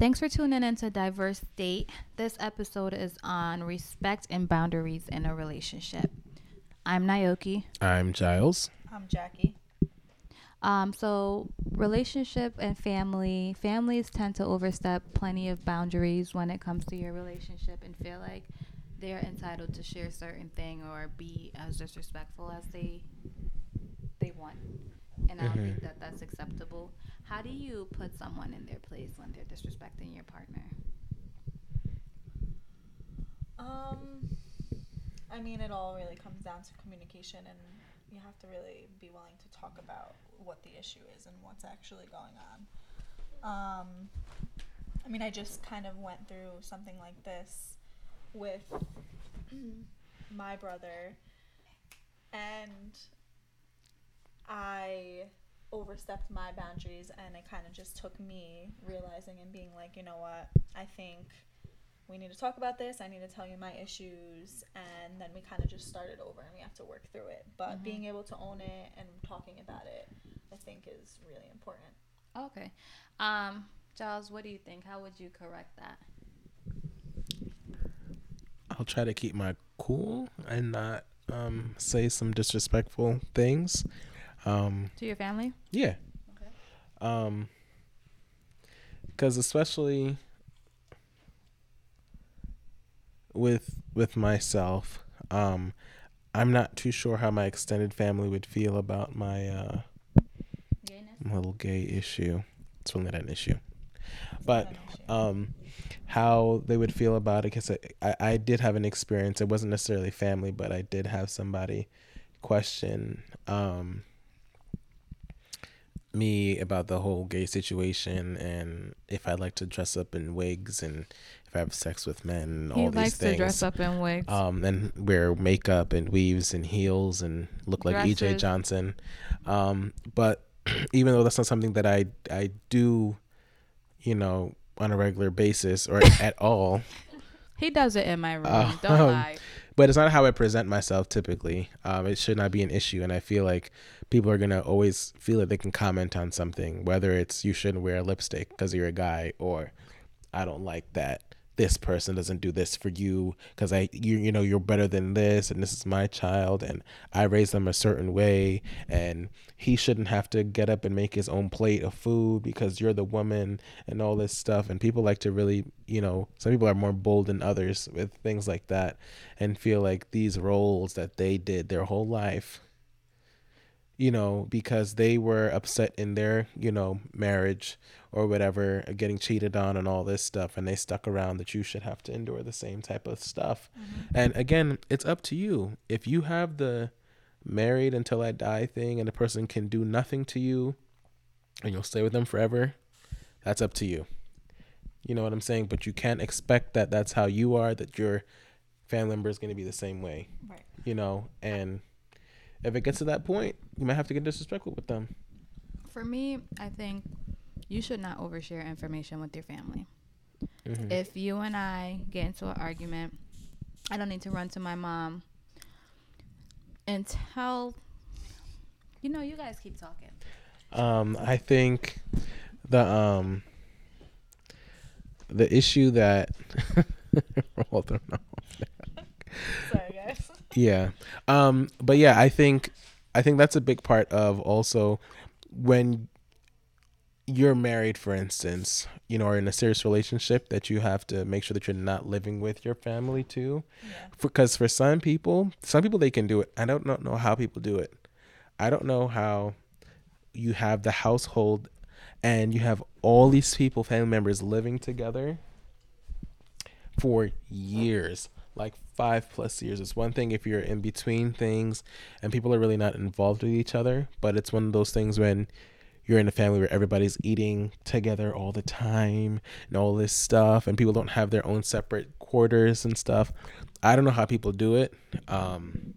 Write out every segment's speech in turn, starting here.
Thanks for tuning in to Diverse Date. This episode is on respect and boundaries in a relationship. I'm Naoki. I'm Giles. I'm Jackie. Um, so relationship and family, families tend to overstep plenty of boundaries when it comes to your relationship and feel like they're entitled to share certain thing or be as disrespectful as they they want. And I don't think Mhm. that that's acceptable. How do you put someone in their place when they're disrespecting your partner? Um, I mean, it all really comes down to communication, and you have to really be willing to talk about what the issue is and what's actually going on. Um, I mean, I just kind of went through something like this with my brother, and I overstepped my boundaries, and it kind of just took me realizing and being like, you know what, I think we need to talk about this. I need to tell you my issues. And then we kind of just started over and we have to work through it. But Mhm. being able to own it and talking about it, I think is really important. Okay. Um, Giles, what do you think? How would you correct that? I'll try to keep my cool and not um, say some disrespectful things. Um, To your family? yeah. Okay. Um, because especially with with myself, um, I'm not too sure how my extended family would feel about my uh, Gayness? little gay issue. It's really not an issue, but um, how they would feel about it. Because I, I did have an experience. It wasn't necessarily family, but I did have somebody question um, me about the whole gay situation and if I'd like to dress up in wigs and if I have sex with men and all He these likes things. to dress up in wigs. Um, and wear makeup and weaves and heels and look like EJ Johnson. Um, but even though that's not something that I I do, you know, on a regular basis or at all, he does it in my room. Uh, Don't um, lie. But it's not how I present myself typically. Um, it should not be an issue, and I feel like people are gonna always feel that they can comment on something, whether it's you shouldn't wear lipstick because you're a guy, or I don't like that this person doesn't do this for you because I you you know you're better than this, and this is my child, and I raised them a certain way, and he shouldn't have to get up and make his own plate of food because you're the woman and all this stuff, and people like to really you know some people are more bold than others with things like that and feel like these roles that they did their whole life you know because they were upset in their you know marriage or whatever getting cheated on and all this stuff and they stuck around that you should have to endure the same type of stuff. Mm-hmm. And again it's up to you. If you have the married until i die thing and the person can do nothing to you and you'll stay with them forever that's up to you. You know what i'm saying? But you can't expect that that's how you are that your family member is going to be the same way. Right. you know and if it gets to that point you might have to get disrespectful with them For me, I think you should not overshare information with your family. Mhm. If you and I get into an argument, I don't need to run to my mom and tell. You know, you guys keep talking. Um, I think the um the issue that hold on. Guys. Yeah. Um, but yeah, I think I think that's a big part of also when you're married, for instance, you know, or in a serious relationship that you have to make sure that you're not living with your family too. Yeah. because for some people, some people they can do it. I don't know, know how people do it. I don't know how you have the household and you have all these people, family members living together for years, like five plus years. It's one thing if you're in between things and people are really not involved with each other, but it's one of those things when you're in a family where everybody's eating together all the time and all this stuff and people don't have their own separate quarters and stuff. I don't know how people do it. Um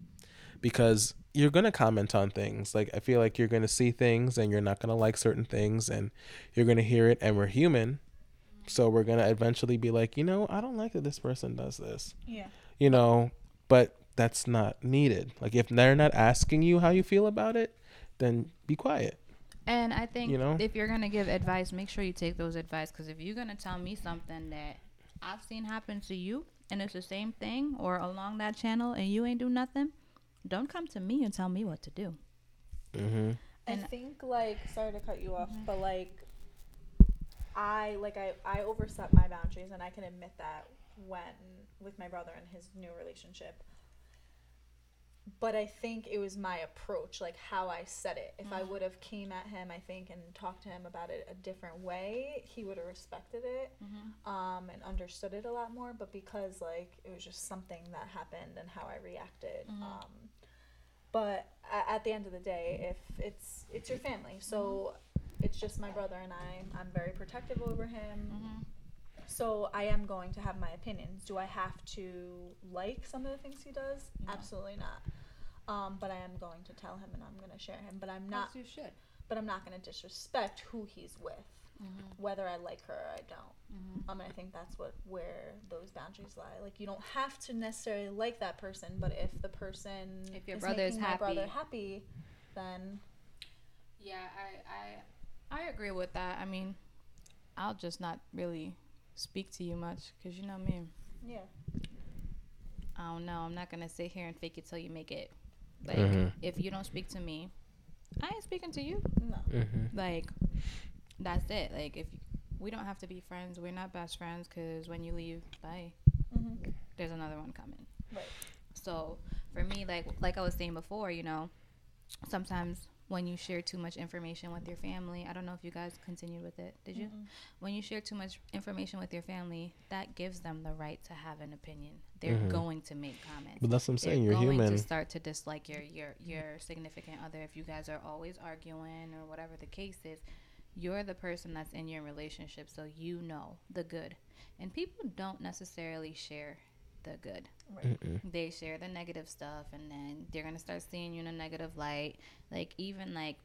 because you're going to comment on things. Like I feel like you're going to see things and you're not going to like certain things and you're going to hear it and we're human. So we're going to eventually be like, "You know, I don't like that this person does this." Yeah. You know, but that's not needed. Like if they're not asking you how you feel about it, then be quiet. And I think You know? if you're gonna give advice, make sure you take those advice. Because if you're gonna tell me something that I've seen happen to you, and it's the same thing, or along that channel, and you ain't do nothing, don't come to me and tell me what to do. Mm-hmm. I think like sorry to cut you off, Mhm. but like I like I I overstep my boundaries and I can admit that when with my brother and his new relationship. But I think it was my approach, like how I said it. If I Mhm. would have came at him, I think, and talked to him about it a different way, he would have respected it um, and understood it a lot more. But because like it was just something that happened and how I reacted. Mhm. Um, but a- at the end of the day, if it's it's your family, so it's just my brother and I. I'm very protective over him. So I am going to have my opinions. Do I have to like some of the things he does? No. Absolutely not. Um, but I am going to tell him and I'm going to share him. But I'm not. As you should. But I'm not going to disrespect who he's with, whether I like her or I don't. Um, and I think that's what where those boundaries lie. Like you don't have to necessarily like that person, but if the person If your is brother is making my brother happy. happy, then Yeah, I, I I agree with that. I mean, I'll just not really speak to you much because you know me. yeah, I don't know. I'm not gonna sit here and fake it till you make it. Like, Mhm. if you don't speak to me, I ain't speaking to you. no, Mm-hmm. Like, that's it. Like, if we don't have to be friends, we're not best friends because when you leave, bye. hmm There's another one coming. right, So for me, like like I was saying before, you know, sometimes when you share too much information with your family, I don't know if you guys continued with it. Did you? Mm-mm. When you share too much information with your family, that gives them the right to have an opinion. They're Mhm. going to make comments. But that's what I'm They're saying. You're going human. to start to dislike your your your significant other if you guys are always arguing or whatever the case is. You're the person that's in your relationship, so you know the good. And people don't necessarily share the good. Right. They share the negative stuff and then they're gonna start seeing you in a negative light. Like even like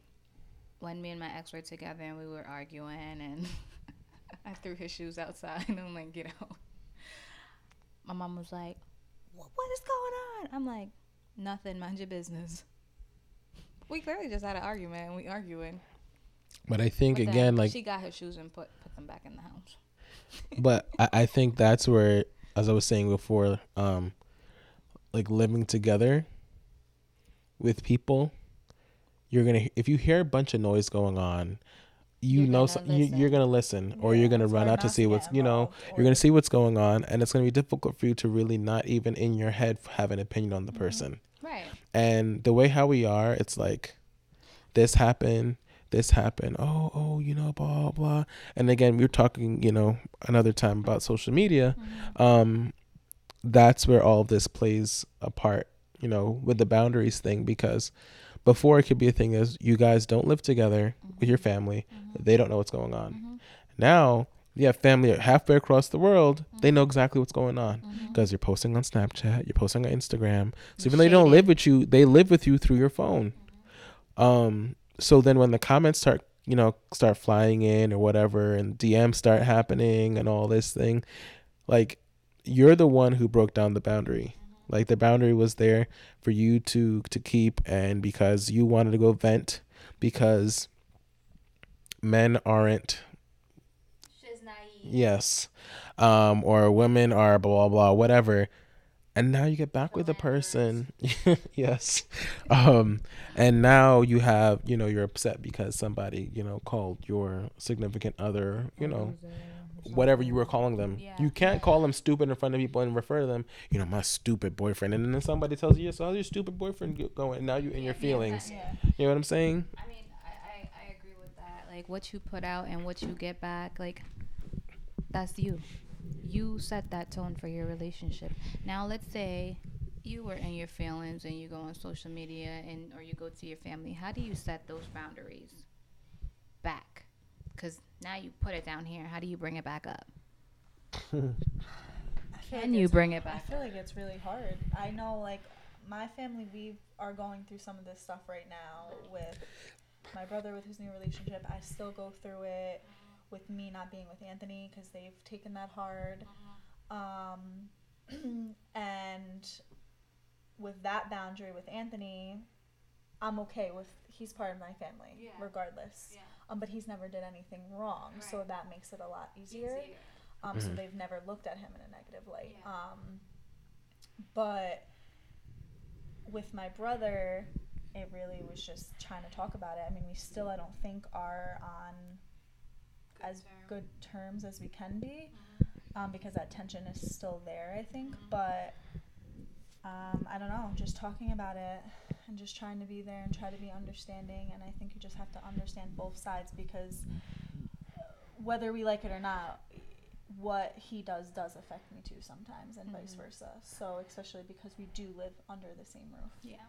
when me and my ex were together and we were arguing and i threw his shoes outside and i'm like get out. My mom was like what, what is going on? I'm like nothing mind your business. We clearly just had an argument and we arguing. But I think But then again, like she got her shoes and put put them back in the house. But I, I think that's where as i was saying before um like living together with people you're gonna if you hear a bunch of noise going on you You're know so, you, you're gonna listen or Yeah, you're gonna run out to see what's you know you're gonna see what's going on and it's gonna be difficult for you to really not even in your head have an opinion on the Mhm. person. Right. And the way how we are it's like this happened this happened. Oh oh you know blah blah and again we are talking you know another time about social media. Um that's where all this plays a part you know with the boundaries thing because before it could be a thing as you guys don't live together with your family. They don't know what's going on. Mhm. now you have family halfway across the world. They know exactly what's going on because you're posting on Snapchat, you're posting on Instagram. So even though they don't live with you, they live with you through your phone. Um, so then when the comments start, you know, start flying in or whatever, and DMs start happening and all this thing, like you're the one who broke down the boundary. Like the boundary was there for you to to keep, and because you wanted to go vent, because men aren't She's naive. yes um or women are blah blah blah whatever and now you get back with the person. Yes. Um and now you have you know you're upset because somebody you know called your significant other you know whatever you were calling them. You can't call them stupid in front of people and refer to them you know my stupid boyfriend. And then somebody tells you yes how's your stupid boyfriend go- going? Now you're in your feelings. you know what i'm saying? I mean, I, I, I agree with that. Like what you put out and what you get back, like that's you. You set that tone for your relationship. Now let's say you were in your feelings and you go on social media and or you go to your family. How do you set those boundaries back? Because now you put it down here. How do you bring it back up? Can like you bring it back? I feel like it's really hard. I know, like, my family, we are going through some of this stuff right now with my brother with his new relationship. I still go through it with me not being with Anthony because they've taken that hard. Um, and with that boundary with Anthony, I'm okay with he's part of my family Yeah. regardless. Yeah. Um, but he's never did anything wrong, so that makes it a lot easier. Easier. Um, so Mhm. they've never looked at him in a negative light. Yeah. Um, but with my brother, it really was just trying to talk about it. I mean, we still, I don't think, are on Good as good terms as we can be Mhm. um, because that tension is still there, I think. Mhm. But um, I don't know, just talking about it and just trying to be there and try to be understanding. And I think you just have to understand both sides because whether we like it or not, what he does does affect me too sometimes, and vice Mhm. versa. So especially because we do live under the same roof. Yeah.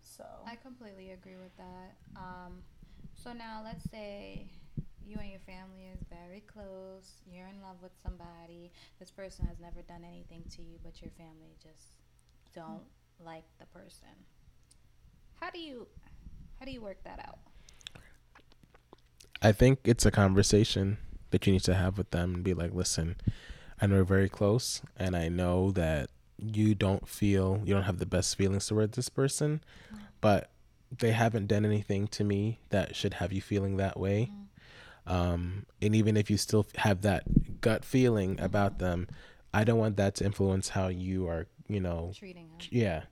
So I completely agree with that. Um, so now let's say you and your family is very close. You're in love with somebody. This person has never done anything to you, but your family just don't like the person. How do you how do you work that out? I think it's a conversation that you need to have with them and be like, listen, I know we're very close and I know that you don't feel you don't have the best feelings toward this person, mm. but they haven't done anything to me that should have you feeling that way. Mm. Um, and even if you still have that gut feeling about them, I don't want that to influence how you are, you know, Treating him. yeah.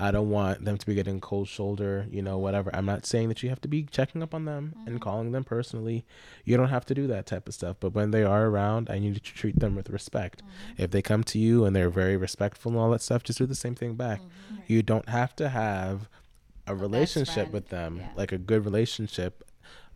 I don't want them to be getting cold shoulder, you know, whatever. I'm not saying that you have to be checking up on them and Mhm. calling them personally. You don't have to do that type of stuff. But when they are around, I need to treat them with respect. Mhm. If they come to you and they're very respectful and all that stuff, just do the same thing back. Mhm. You don't have to have a relationship with them, yeah. like a good relationship.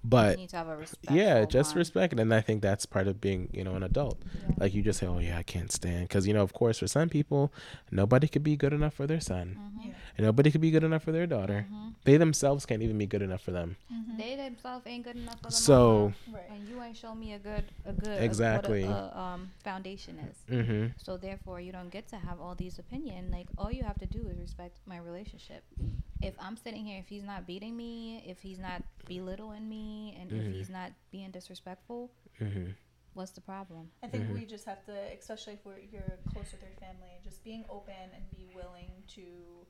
You But need to have a respect. yeah, just respect it. And I think that's part of being, you know, an adult. Yeah. Like you just say, oh, yeah, I can't stand. Because, you know, of course, for some people, nobody could be good enough for their son. Mhm. yeah. And nobody could be good enough for their daughter. Mhm. They themselves can't even be good enough for them. They themselves ain't good enough for the So, right. and you ain't show me a good a good Exactly. a, what a, uh, um foundation is. hmm So therefore, you don't get to have all these opinion. Like all you have to do is respect my relationship. If I'm sitting here, if he's not beating me, if he's not belittling me, and Mhm. if he's not being disrespectful, hmm what's the problem? I think Mhm. we just have to, especially if we're, you're close with your family, just being open and be willing to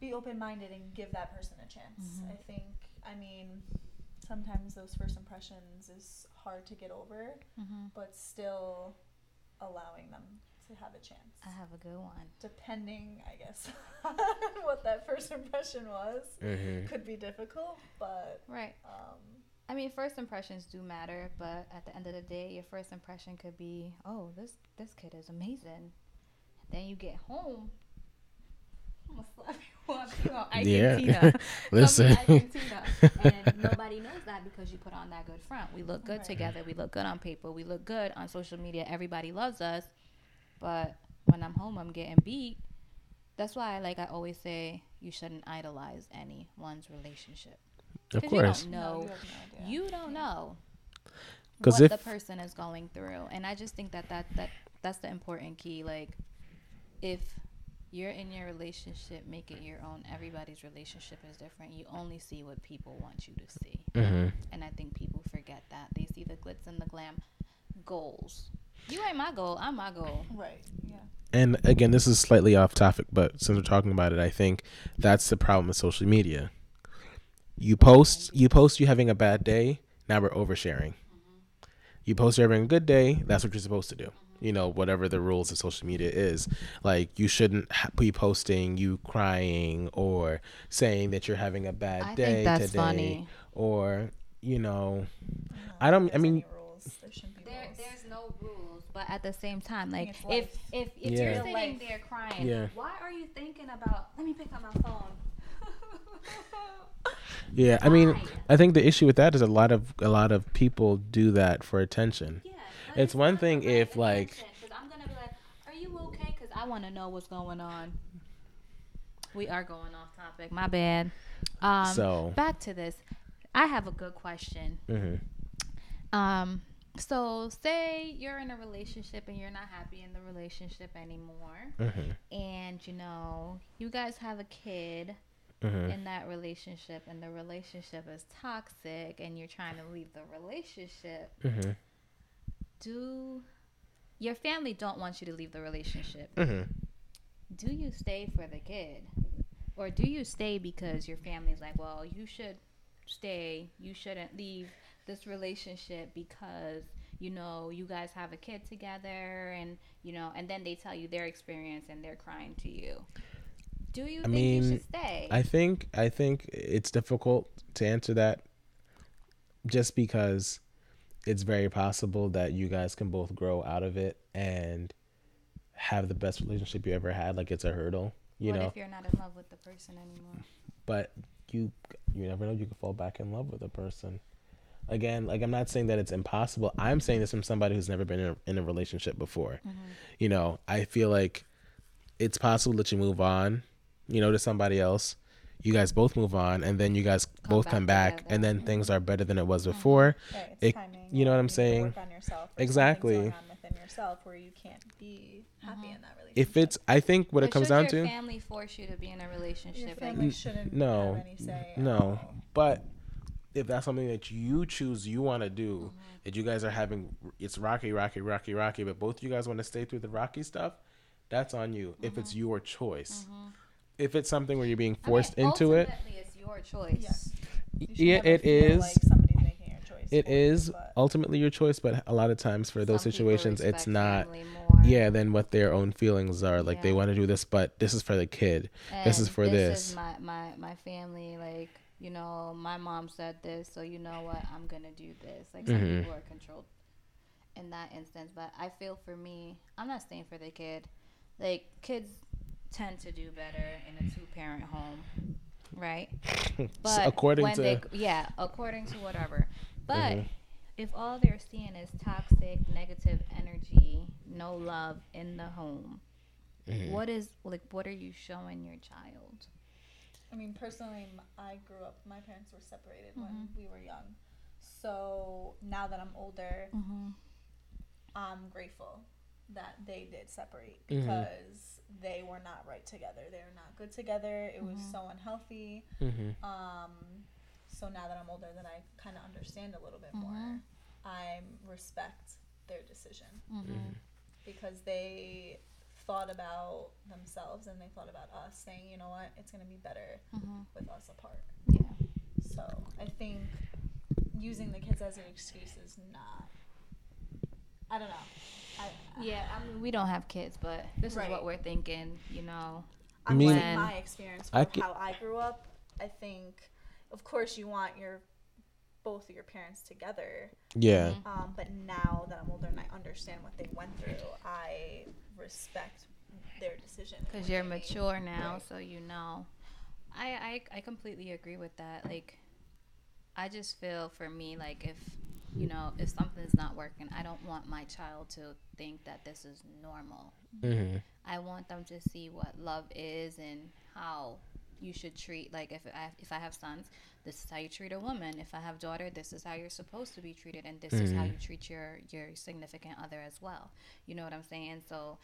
be open minded and give that person a chance. Mhm. I think, I mean, sometimes those first impressions is hard to get over, Mm-hmm. but still allowing them to have a chance. I have a good one. Depending, I guess, on what that first impression was, hmm could be difficult, but Right. um, I mean, first impressions do matter, but at the end of the day, your first impression could be, "Oh, this this kid is amazing." Then you get home. I'm gonna slap you up, you know, Yeah. Listen. And nobody knows that because you put on that good front. We look good Right. together. We look good on paper. We look good on social media. Everybody loves us. But when I'm home, I'm getting beat. That's why, like I always say, you shouldn't idolize anyone's relationship. Of course. You don't know. no, you no. You don't know 'Cause what if- the person is going through, and I just think that that that that's the important key. Like, if you're in your relationship, make it your own. Everybody's relationship is different. You only see what people want you to see, hmm and I think people forget that. They see the glitz and the glam. Goals. You ain't my goal. I'm my goal. Right. Yeah. And again, this is slightly off topic, but since we're talking about it, I think that's the problem with social media. You post, you post you having a bad day. Now we're oversharing. Mm-hmm. You post you're having a good day. That's what you're supposed to do. You know, whatever the rules of social media is. Like you shouldn't ha- be posting you crying or saying that you're having a bad I day think that's today, funny. or you know, No, I don't- I mean- rules. There shouldn't be There, rules. there's no rules, but at the same time, like if if if Yeah. you're sitting life. there crying, Yeah. why are you thinking about? Let me pick up my phone. yeah. I mean, I think the issue with that is a lot of a lot of people do that for attention. Yeah, but It's one thing right if, like- I'm gonna be like, "Are you okay?" Because I want to know what's going on. We are going off topic. My bad. Um, So- back to this. I have a good question. hmm Um, so say you're in a relationship and you're not happy in the relationship anymore, hmm and you know you guys have a kid hmm in that relationship, and the relationship is toxic, and you're trying to leave the relationship. hmm do your family don't want you to leave the relationship. Hmm do you stay for the kid? Or do you stay because your family's like, well, you should stay, you shouldn't leave this relationship because you know you guys have a kid together and you know and then they tell you their experience and they're crying to you. Do you I think mean, you should stay? I think I think it's difficult to answer that just because it's very possible that you guys can both grow out of it and have the best relationship you ever had. Like it's a hurdle you what know? if you're not in love with the person anymore? But you you never know. You can fall back in love with a person again like i'm not saying that it's impossible i'm saying this from somebody who's never been in a, in a relationship before Mm-hmm. you know i feel like it's possible that you move on you know to somebody else you guys both move on and then you guys both back come back together. and then mm-hmm. things are better than it was mm-hmm. before Right, it's It- timing. you know what I'm you saying? Work on yourself. Exactly. something's Going on within yourself where you can't be happy mm-hmm. in that relationship. if it's i think what But it comes should down your to family force you to be in a relationship. your family and mm, shouldn't no have any say. at no but if that's something that you choose you want to do Mm-hmm. that you guys are having it's rocky rocky rocky rocky but both of you guys want to stay through the rocky stuff that's on you if it's your choice if it's something where you're being Mm-hmm. I mean, forced into it ultimately, it's your choice Yes. You yeah never it feel is Like somebody's making your choice. it for you, but- ultimately your choice but a lot of times for those Some people situations it's not more. yeah than what their own feelings are like they want to do this but this is for the kid this is for this. this, is my, my my family. Like you know, my mom said this, so you know what? I'm gonna do this. Like some Mhm. people are controlled in that instance, but I feel for me, I'm not staying for the kid. Like kids tend to do better in a two parent home, right? But according when to they, yeah, according to whatever. But Mhm. if all they're seeing is toxic, negative energy, no love in the home, Mhm. what is like? What are you showing your child? I mean, personally, m- I grew up. My parents were separated when Mhm. we were young. So now that I'm older, Mm-hmm. I'm grateful that they did separate Mhm. because they were not right together. They were not good together. It was Mhm. so unhealthy. Mhm. Um, so now that I'm older, that I kind of understand a little bit more. Mhm. I respect their decision Mm-hmm. because they thought about themselves and they thought about us, saying, you know what, it's gonna be better Mm-hmm. with us apart. Yeah. So I think using the kids as an excuse is not. I don't know. I, Yeah. I mean, we don't have kids, but this is what we're thinking. You know. I'm mean- saying my experience I from ca- how I grew up. I think, of course, you want your both of your parents together. yeah Mhm. Um, but now that I'm older and I understand what they went through, I respect their decision. because you're they made. mature now Right. so you know I, I i completely agree with that like i just feel for me like if you know if something's not working i don't want my child to think that this is normal Mm-hmm. i want them to see what love is and how you should treat like if i if i have sons this is how you treat a woman. If i have daughter this is how you're supposed to be treated and this is how you treat your your significant other as well. You know what i'm saying? So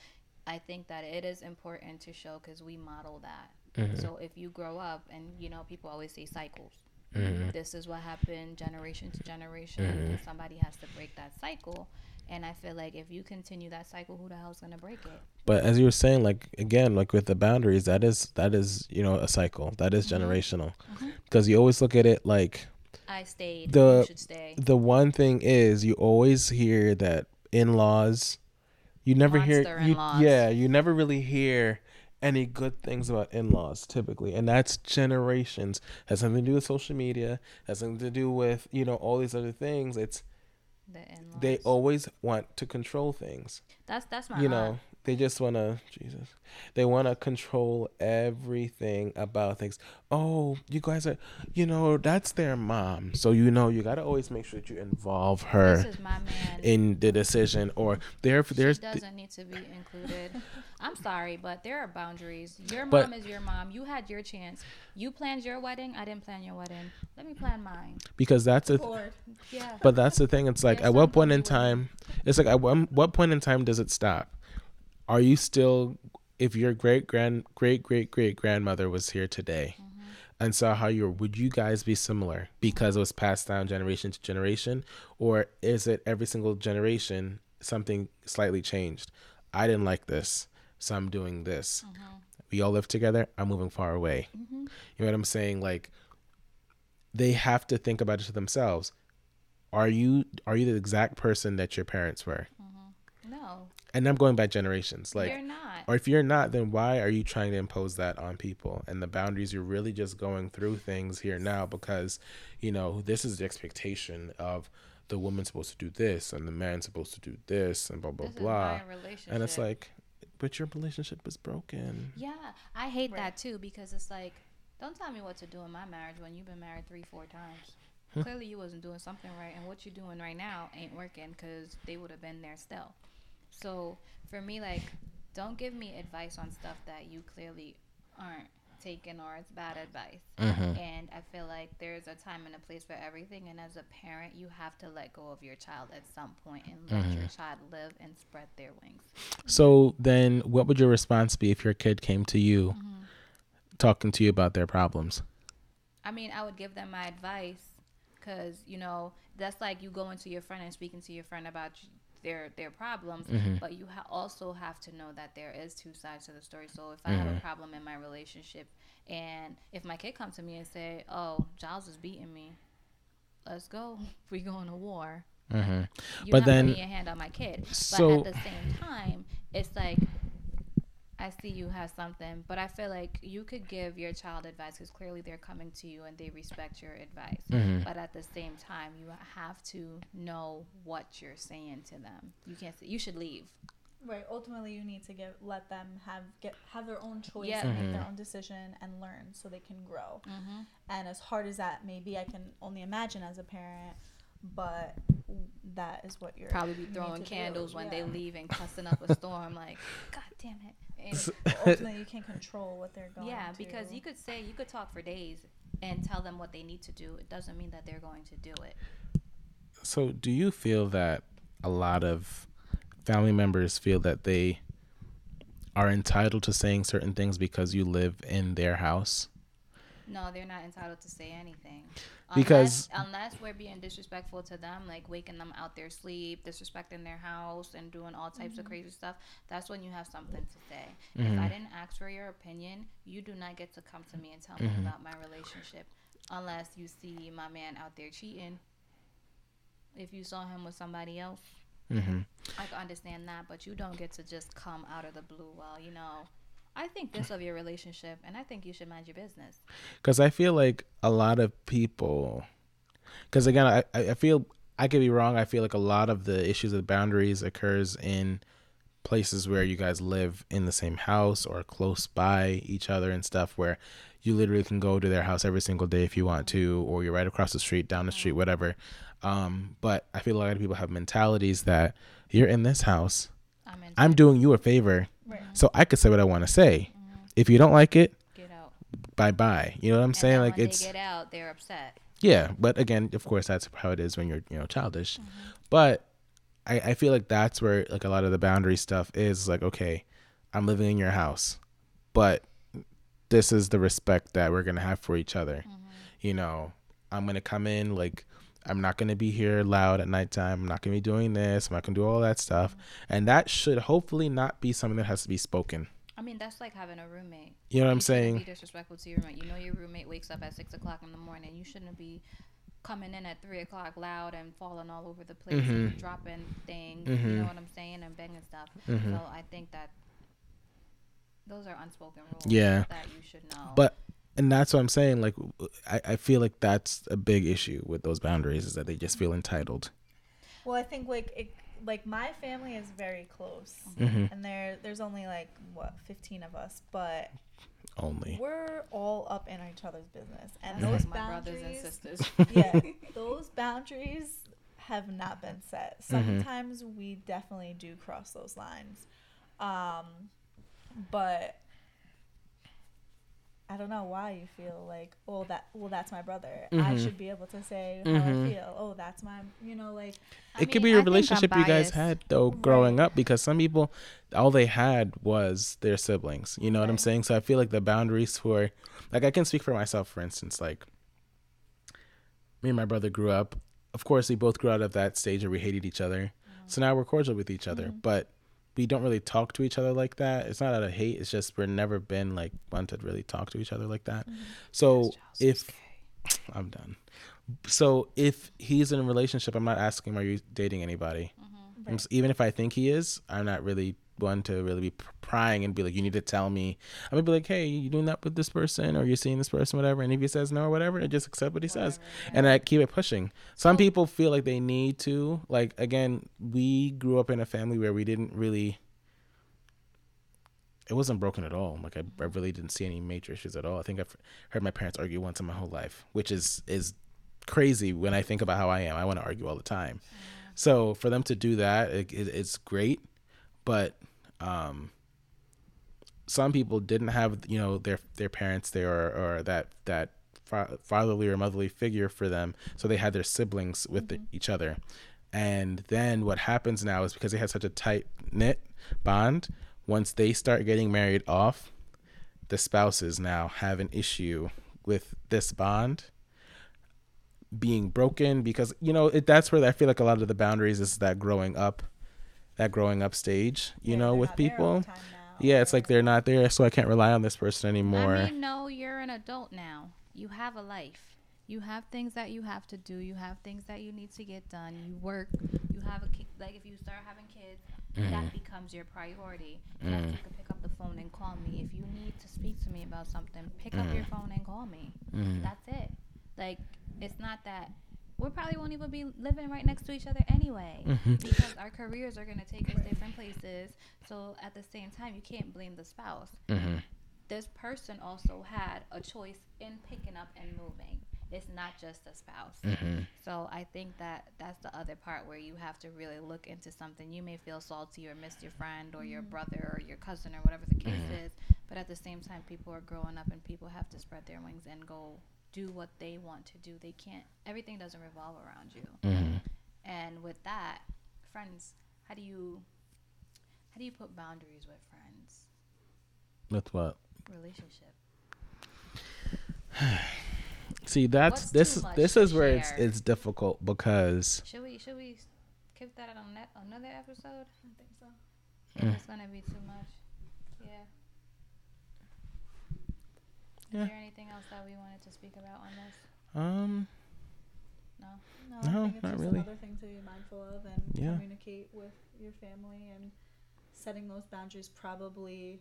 i think that it is important to show because we model that. Mhm. so if you grow up and you know people always say cycles. Mhm. this is what happened generation to generation Mhm. somebody has to break that cycle and i feel like if you continue that cycle who the hell's gonna break it? But as you were saying like again like with the boundaries that is that is you know a cycle. That is Mhm. generational. Mhm. because you always look at it like i stayed The- you should stay. the one thing is you always hear that in-laws you never hear you, yeah you never really hear any good things about in-laws typically. And that's generations. Has something to do with social media has something to do with you know all these other things. It's the in-laws. they always want to control things that's that's my you aunt. know they just want to jesus. They want to control everything about things. Oh you guys are you know that's their mom. So you know you got to always make sure that you involve her this is my man. in the decision or there she there's doesn't need to be included. I'm sorry but there are boundaries. Your But- mom is your mom. You had your chance. You planned your wedding. I didn't plan your wedding. Let me plan mine. Because that's a Lord. yeah. but that's the thing. It's like There's at what point in time it's like at one, what point in time does it stop are you still if your great grand great great great grandmother was here today Mm-hmm. and saw how you were would you guys be similar because it was passed down generation to generation or is it every single generation something slightly changed i didn't like this so i'm doing this Mm-hmm. we all live together. I'm moving far away. Mm-hmm. You know what I'm saying? Like they have to think about it to themselves. Are you are you the exact person that your parents were? No, And I'm going by generations. Like you're not. or if you're not, then why are you trying to impose that on people? And the boundaries, you're really just going through things here now because, you know, this is the expectation of the woman's supposed to do this and the man's supposed to do this and blah blah this blah. relationship. And it's like, but your relationship is broken. yeah, I hate Right. that too because it's like, don't tell me what to do in my marriage when you've been married three, four times. Clearly, you wasn't doing something right, and what you're doing right now ain't working because they would have been there still. So for me, like, don't give me advice on stuff that you clearly aren't taking or it's bad advice. Mm-hmm. And I feel like there's a time and a place for everything. And as a parent, you have to let go of your child at some point and let Mm-hmm. your child live and spread their wings. So then, what would your response be if your kid came to you, Mm-hmm. talking to you about their problems? I mean, I would give them my advice because you know that's like you going to your friend and speaking to your friend about their their problems, but you ha- also have to know that there is two sides to the story. So if I have a problem in my relationship, and if my kid comes to me and say, "Oh, Giles is beating me," let's go. We going to war. Mm-hmm. You're But not then- hand on my kid. So- but at the same time, it's like I see you have something, but I feel like you could give your child advice because clearly they're coming to you and they respect your advice. Mm-hmm. But at the same time, you have to know what you're saying to them. You can't say you should leave. Right. Ultimately, you need to give let them have get have their own choice Yeah. and Mm-hmm. make their own decision and learn so they can grow. Mm-hmm. And as hard as that may be, I can only imagine as a parent, but that is what you're Probably be throwing to do. candles when they leave and cussing up a storm. Like, God damn it. And Ultimately, you can't control what they're going. yeah, to. because you could say you could talk for days and tell them what they need to do. It doesn't mean that they're going to do it. So, do you feel that a lot of family members feel that they are entitled to saying certain things because you live in their house? No, they're not entitled to say anything. Because- unless, unless we're being disrespectful to them, like waking them out their sleep, disrespecting their house, and doing all types of mm-hmm. crazy stuff, that's when you have something to say. If I mm-hmm. didn't ask for your opinion, you do not get to come to me and tell me mm-hmm. about my relationship, unless you see my man out there cheating. If you saw him with somebody else, Mm-hmm. I can understand that, but you don't get to just come out of the blue. Well, you know, I think this of your relationship, and I think you should mind your business. Because I feel like a lot of people, because again, I, I feel I could be wrong. I feel like a lot of the issues of boundaries occurs in places where you guys live in the same house or close by each other and stuff where you literally can go to their house every single day if you want to or you're right across the street down the street whatever um, but i feel a lot of people have mentalities that you're in this house I'm in. i'm doing you a favor Right. so i could say what i want to say if you don't like it get out. bye bye you know what i'm And saying like when it's they get out, they're upset. yeah, but again, of course, that's how it is when you're you know childish. Mm-hmm. But I, I feel like that's where like a lot of the boundary stuff is like, okay, I'm living in your house, but this is the respect that we're gonna have for each other. Mm-hmm. You know, I'm gonna come in like I'm not gonna be here loud at nighttime. I'm not gonna be doing this. I'm not gonna do all that stuff, and that should hopefully not be something that has to be spoken. I mean, that's like having a roommate. You know what I'm You saying? Be disrespectful to your roommate. You know your roommate wakes up at six o'clock in the morning. You shouldn't be coming in at three o'clock loud and falling all over the place and Mhm. dropping things. Mhm. You know what I'm saying? And banging stuff. Mhm. So I think that those are unspoken rules. Yeah. That you should know. But and that's what I'm saying. Like, I, I feel like that's a big issue with those boundaries is that they just feel entitled. Well, I think like it, like my family is very close, hmm and there there's only like what 15 of us, but Only. we're all up in each other's business, and That's those like my brothers and boundaries, sisters. yeah, those boundaries have not been set. Mhm. Sometimes we definitely do cross those lines, um, but I don't know why you feel like, oh, that well, that's my brother. I Mhm. should be able to say how Mhm. I feel. Oh, that's my, you know, like I it could be I a I'm relationship you guys had though growing Right. up because some people all they had was their siblings. You know what I'm saying? So I feel like the boundaries for like I can speak for myself for instance, like me and my brother grew up. Of course we both grew out of that stage where we hated each other. So now we're cordial with each other. Mhm. But we don't really talk to each other like that. It's not out of hate. It's just we're never been like one to really talk to each other like that. So if I'm done. So if he's in a relationship, I'm not asking him, are you dating anybody? I'm s- even if I think he is, I'm not really one to really be prying and be like, you need to tell me. I'm gonna be like, hey, you doing that with this person, or you're seeing this person, whatever. And if he says no or whatever, I just accept what he says, and I keep it pushing. Some people feel like they need to. Like again, we grew up in a family where we didn't really. It wasn't broken at all. Like I, I really didn't see any major issues at all. I think I've heard my parents argue once in my whole life, which is is crazy when I think about how I am. I want to argue all the time. So for them to do that, it, it, it's great, but um, some people didn't have you know their their parents there or, or that that fatherly or motherly figure for them, so they had their siblings with the, each other. And then what happens now is because they had such a tight knit bond, once they start getting married off, the spouses now have an issue with this bond being broken because you know it, that's where I feel like a lot of the boundaries is that growing up, that growing up stage. You Yeah, know, with not there all people. the time now, Yeah, it's like they're not there, so I can't rely on this person anymore. I mean, no, you're an adult now. You have a life. You have things that you have to do. You have things that you need to get done. You work. You have a kid. Like if you start having kids, Mm-hmm. that becomes your priority. Yes, you can pick up the phone and call me. If you need to speak to me about something, pick up Mm-hmm. your phone and call me. That's it. Like it's not that we probably won't even be living right next to each other anyway Mm-hmm. because our careers are going to take us different places. So at the same time, you can't blame the spouse hmm this person also had a choice in picking up and moving. It's not just the spouse. hmm So I think that that's the other part where you have to really look into something. You may feel salty or miss your friend or your brother or your cousin or whatever the case is, but at the same time, people are growing up and people have to spread their wings and go do what they want to do. They can't. Everything doesn't revolve around you. hmm And with that, friends, how do you how do you put boundaries with friends? With what? Relationship. See, that's What's this this is where it's share? it's difficult because Should we should we keep that on that another episode? I don't think so. Mm. it's gonna be too much. Yeah. Is Yeah. there anything else that we wanted to speak about on this? um No. No, No, I think it's not just really. another thing to be mindful of and Yeah. communicate with your family and setting those boundaries probably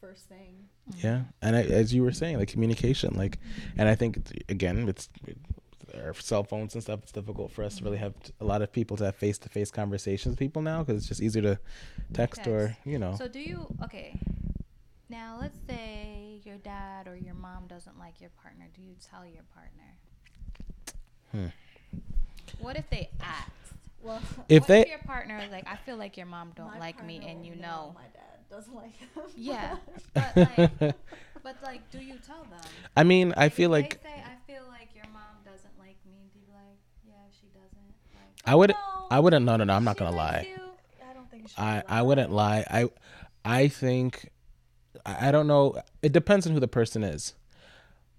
first thing. yeah, and I, as you were saying, like communication, like, and I think again, it's our cell phones and stuff. It's difficult for us to really have a lot of people to have face to face conversations with people now because it's just easier to text, or you know. So do you okay? Now let's say your dad or your mom doesn't like your partner. Do you tell your partner? Hmm. What if they asked? Well, If what they if your partner is like, I feel like your mom don't like me, and you know, my dad doesn't like him. yeah, but like, but like, do you tell them? I mean, I Like, feel if like they say, I feel like your mom doesn't like me. Do you be like, yeah, she doesn't. Like, I would No, I wouldn't. No, no, no. I'm not gonna lie. you. I don't think you should. I I wouldn't lie. I I think I don't know. It depends on who the person is.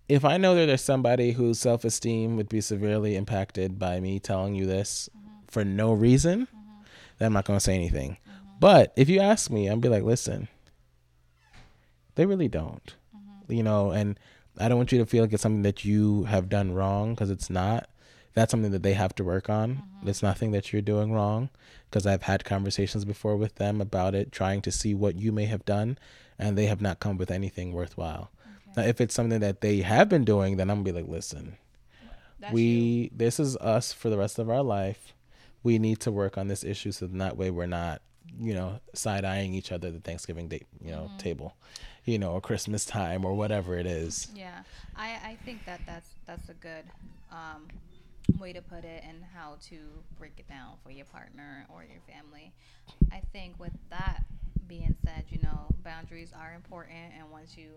If I know that there's somebody whose self esteem would be severely impacted by me telling you this mm-hmm. for no reason, mm-hmm. then I'm not gonna say anything. Mm-hmm. But if you ask me, I'd be like, listen, they really don't. You know, and I don't want you to feel like it's something that you have done wrong because it's not. That's something that they have to work on. It's nothing that you're doing wrong because I've had conversations before with them about it, trying to see what you may have done, and they have not come with anything worthwhile. Now, if it's something that they have been doing, then I'm gonna be like, listen, That's we you. this is us for the rest of our life. We need to work on this issue so that way we're not, you know, side eyeing each other at the Thanksgiving date, you know, Mm-hmm. table, you know, or Christmas time or whatever it is. Yeah, I I think that that's that's a good um, way to put it and how to break it down for your partner or your family. I think with that being said, you know, boundaries are important, and once you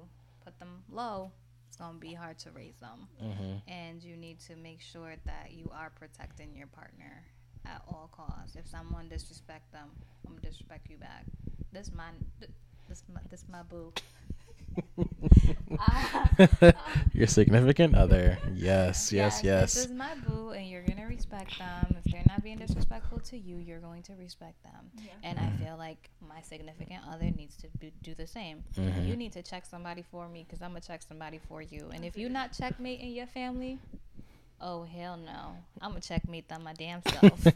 put them low, it's gonna be hard to raise them. Mm-hmm. and you need to make sure that you are protecting your partner at all costs. If someone disrespect them, I'm gonna disrespect you back. This my this my this my boo. Your significant other. Yes, yes, This yes. This is my boo, and you're gonna respect them. If they're not being disrespectful to you, you're going to respect them. Yeah. And I feel like my significant other needs to be, do the same. Mhm. You need to check somebody for me because I'm gonna check somebody for you. And if you're not checkmating your family, oh hell no, I'm gonna checkmate them my damn self.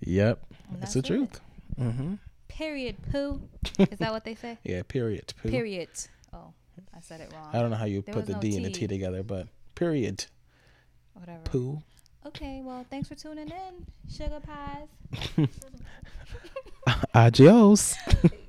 yep, And that's that's the it. truth. Mm-hmm. Period. Poo. Is that what they say? Yeah, period. Poo. Period. Oh, I said it wrong. I don't know how you There put the no D and the T. T together, but period. Whatever. Poo. Okay. Well, thanks for tuning in, sugar pies. Adios.